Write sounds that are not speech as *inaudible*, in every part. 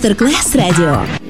Masterclass Radio.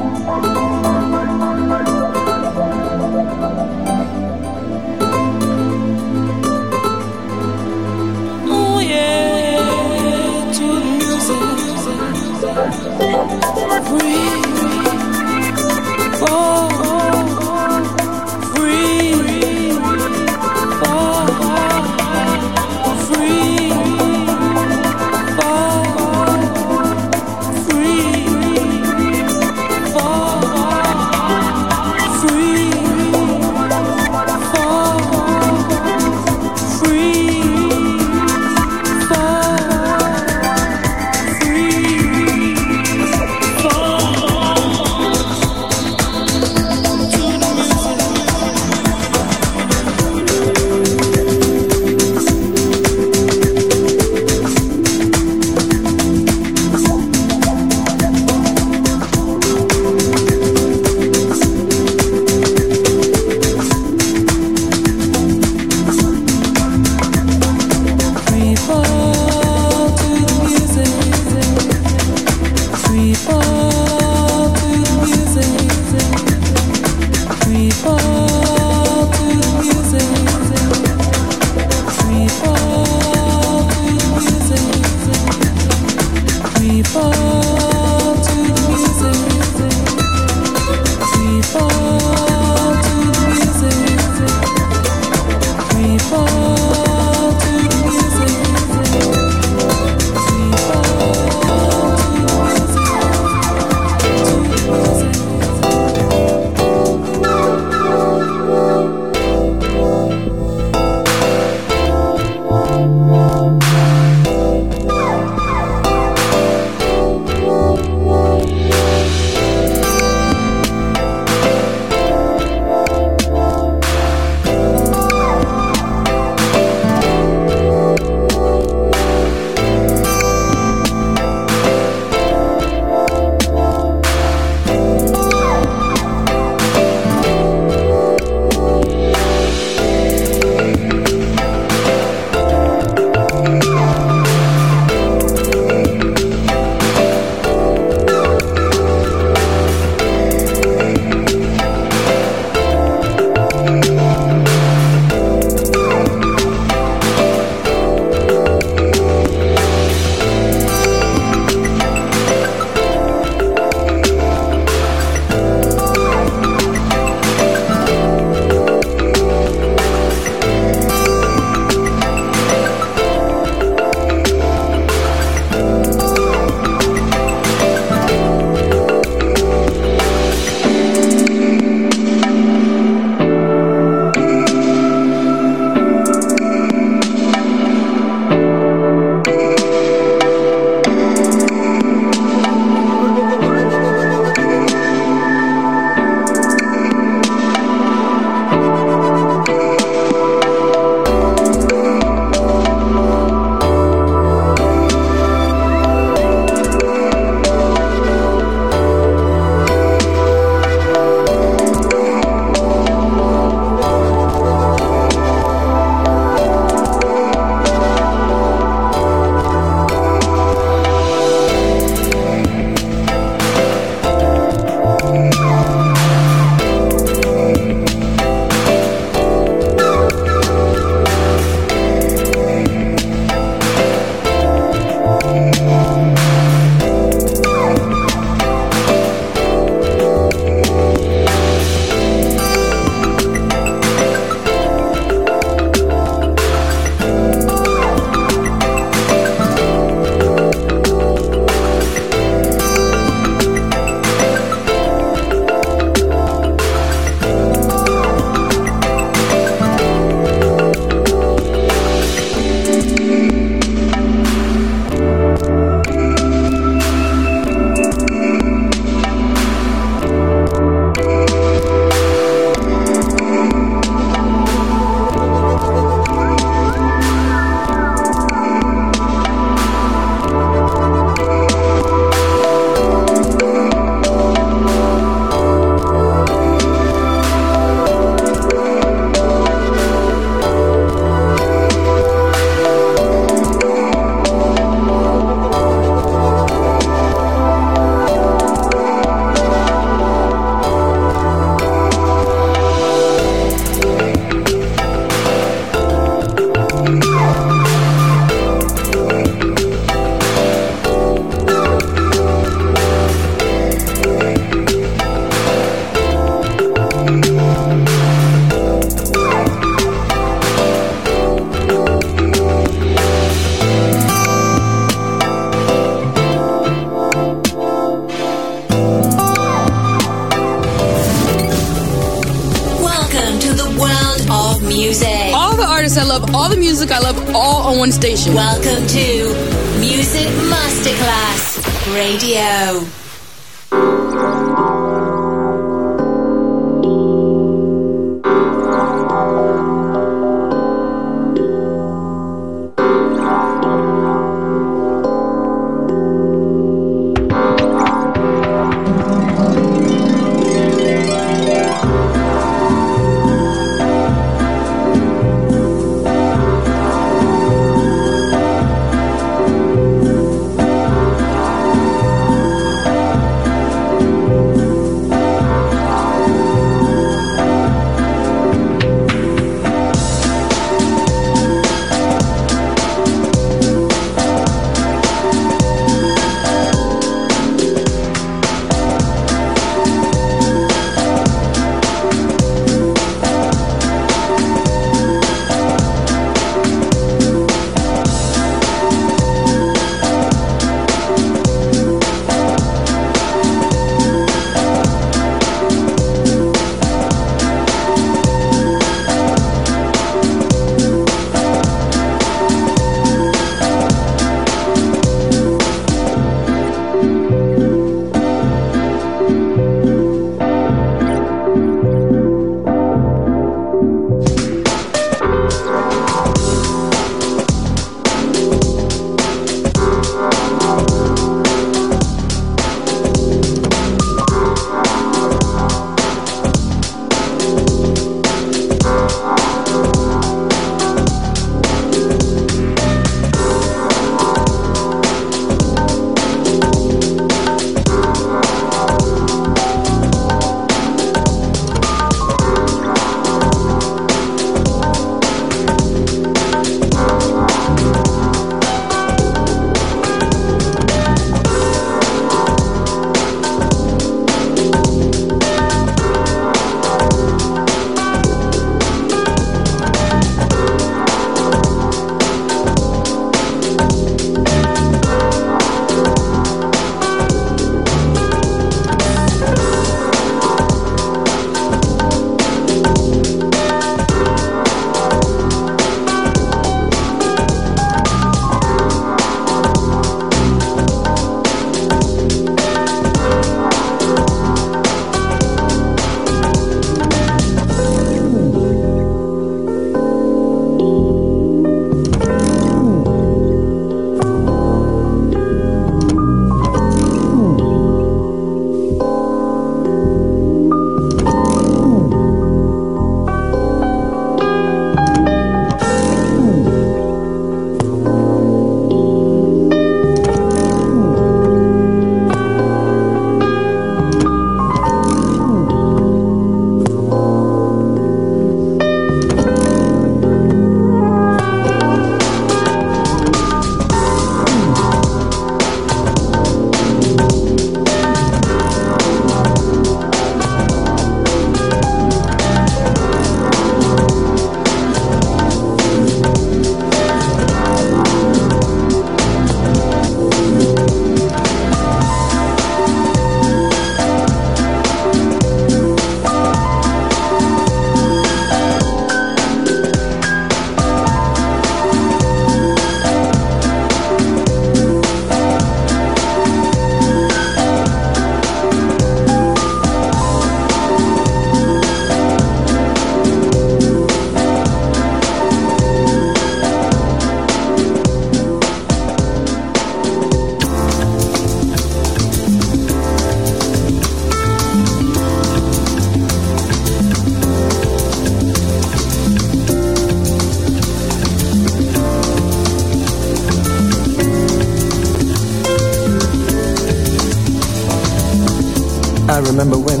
Remember when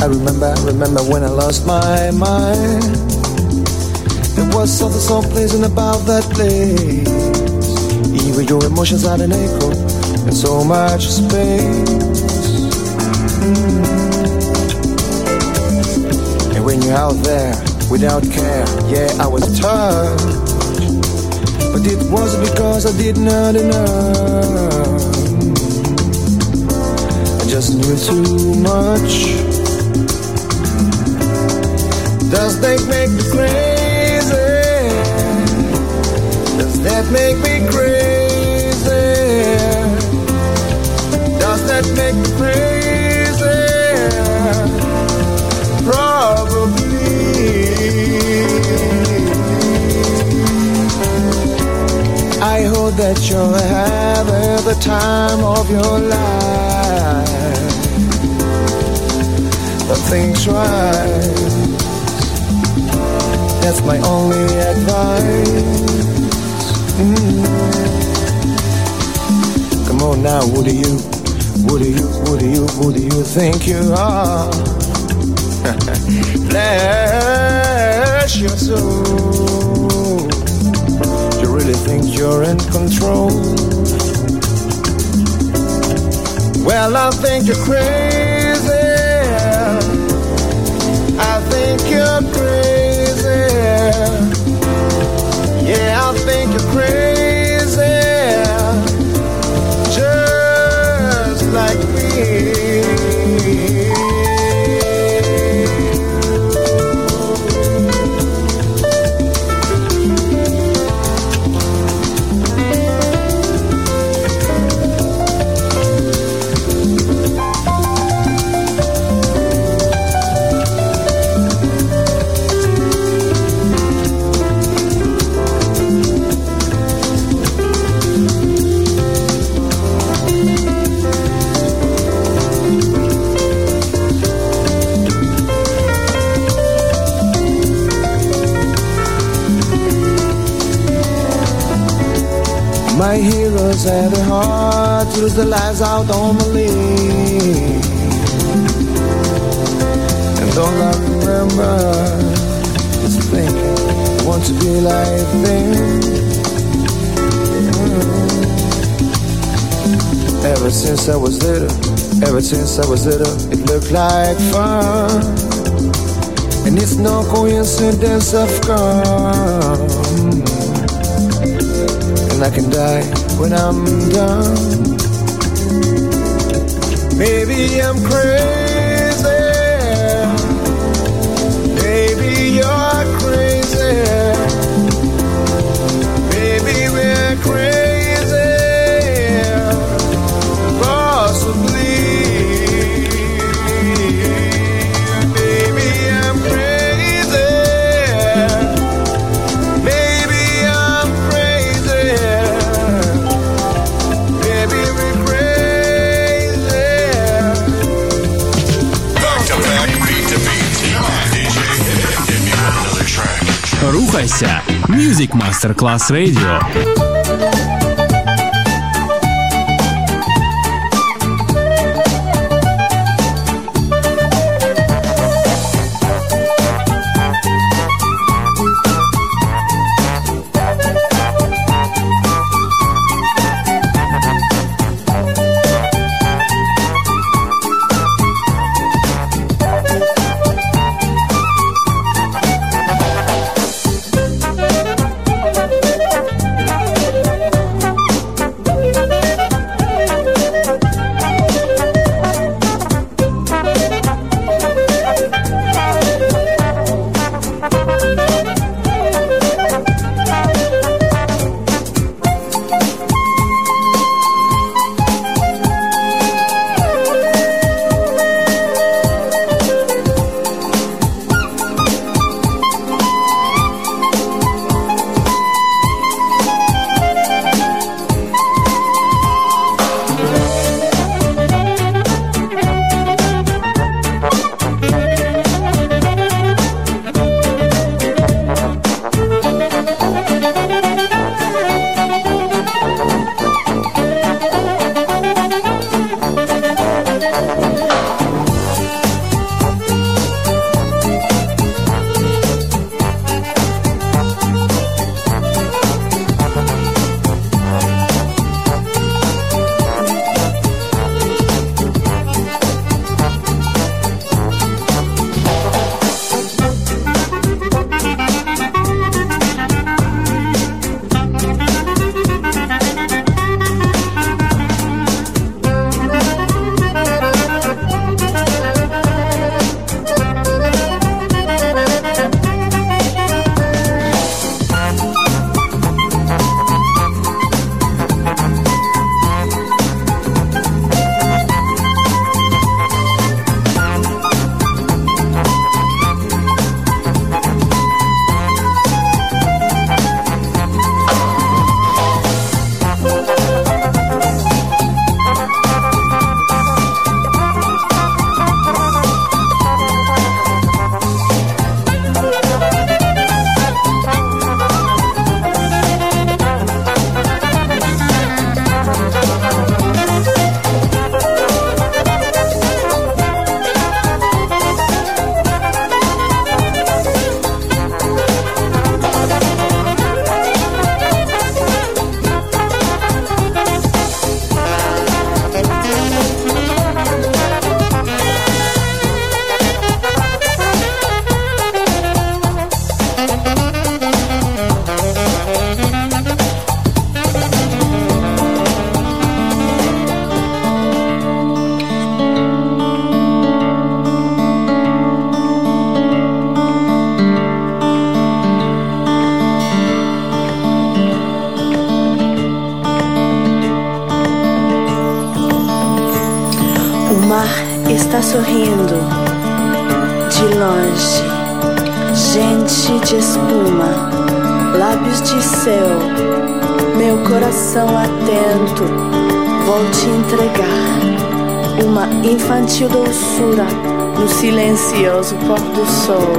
I remember, remember when I lost my mind. There was something so pleasant about that place. Even your emotions had an echo and so much space. And when you're out there without care, yeah, I was touched. But it wasn't because I did not enough. Just knew too much. Does they make me crazy? Does that make me crazy? Does that make me crazy? Probably. I hope that you're having the time of your life. Things right. That's my only advice. Mm. Come on now, who do you, who do you, who do you, who do you think you are? *laughs* Bless your soul. You really think you're in control? Well, I think you're crazy. Think you're crazy. Yeah, I think you're crazy. Heroes had a heart to lose their lives on the lane. And all I remember is thinking, I want to be like them. Mm. Ever since I was little, ever since I was little, it looked like fun. And it's no coincidence I've come and I can die when I'm done. Maybe I'm crazy. Maybe you're crazy. Maybe we're crazy. Рухайся! Music Masterclass Radio. Pôr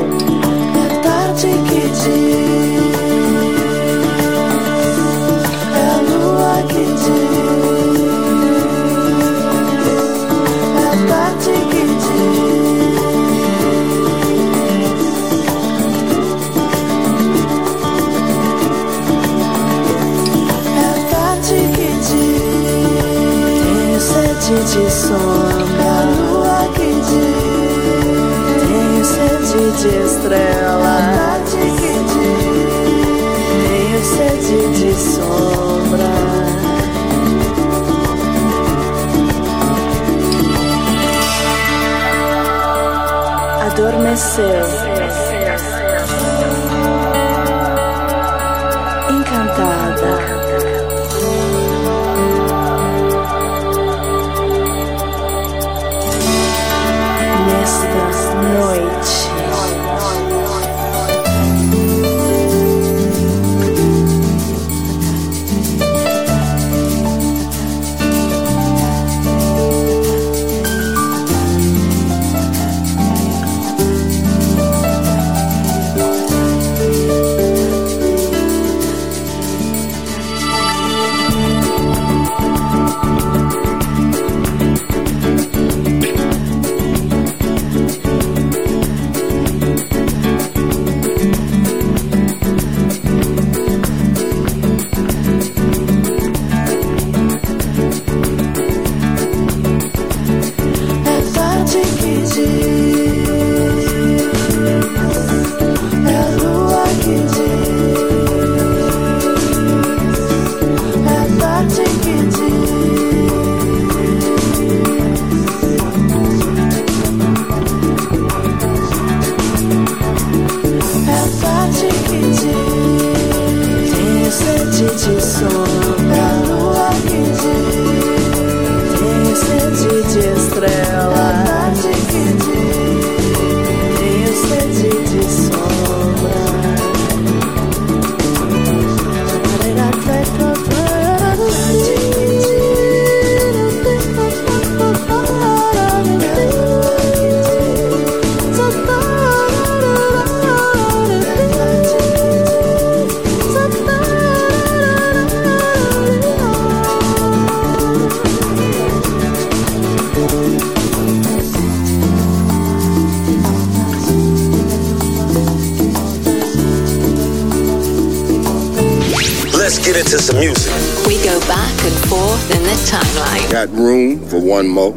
one more?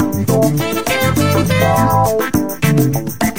on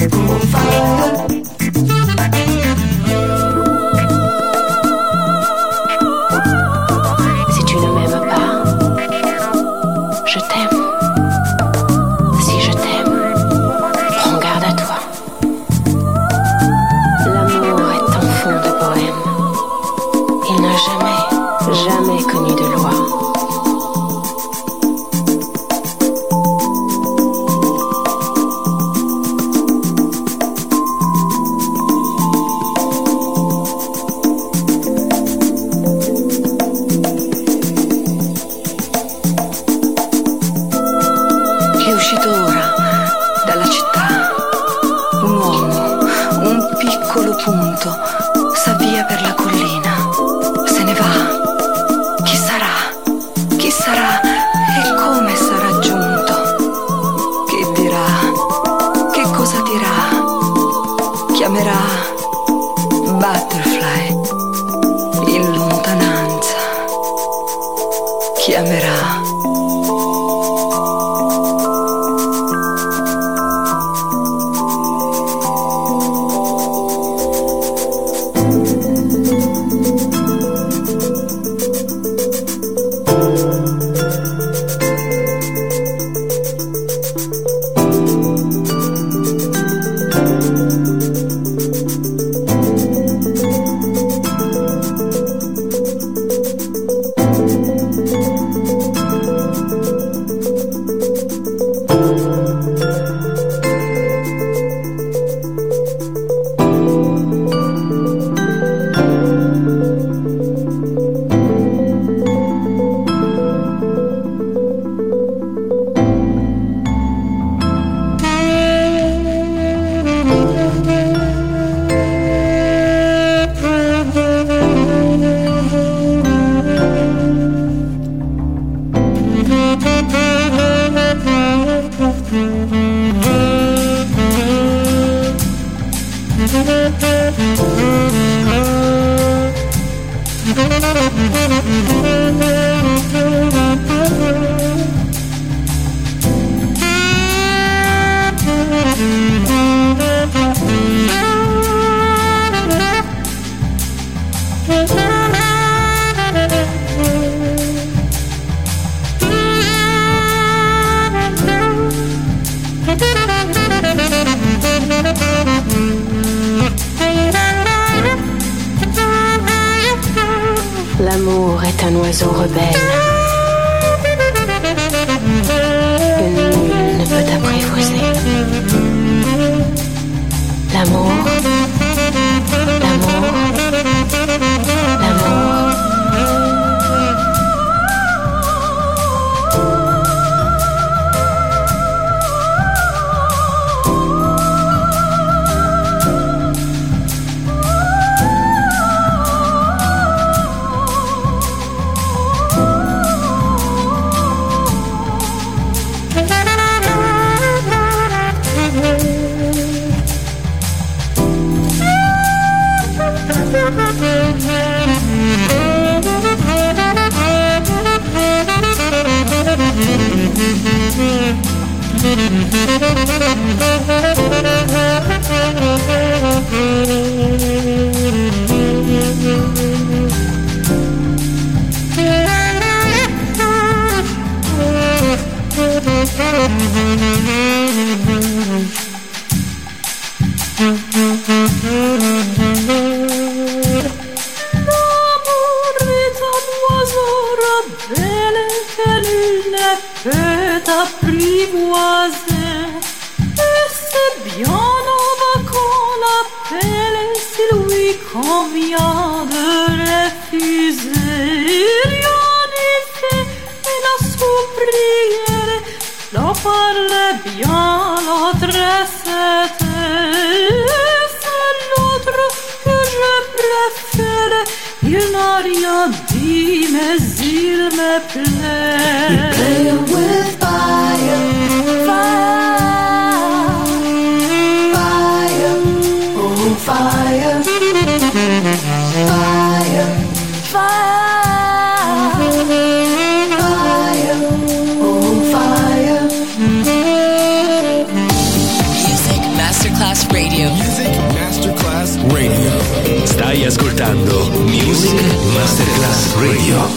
Masterclass Radio. Music Masterclass Radio. Stai ascoltando Music Masterclass Radio.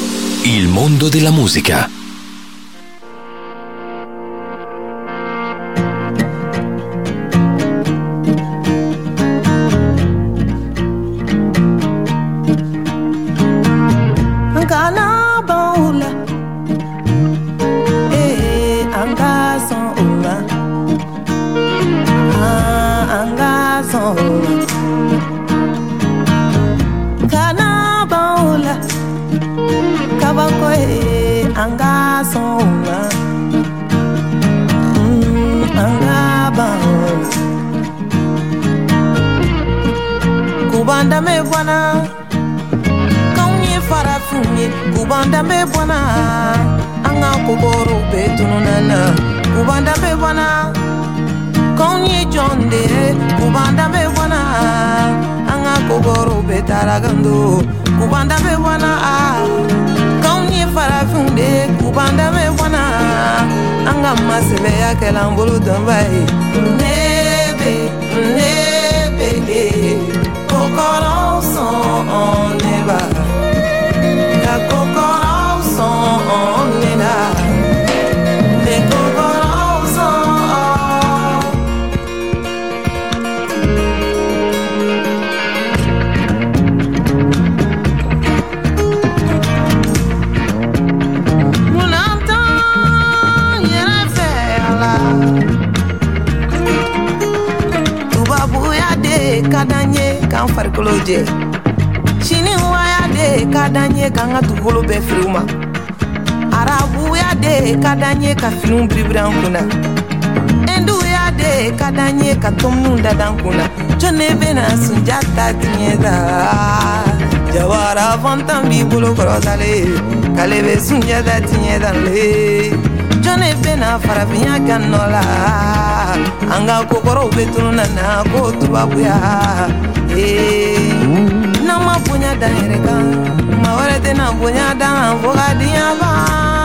Il mondo della musica Kadanye kanga tuholo befruma, ara bɛɛ firiw de kadanye d'an ye ka finiw biribiri an kunna. Induya de kadanye d'an ye ka tɔminiw da d'an bena ta jawara fɔntan b'i bolo kɔrɔsale k'ale be sunja ta le jɔnne bena farafinya kanola, anga la. An ka nana ko tubabuya. Eh. Na ma bonya dan yɛrɛ kan maa wɛrɛ tɛna bonya dan fo ka ban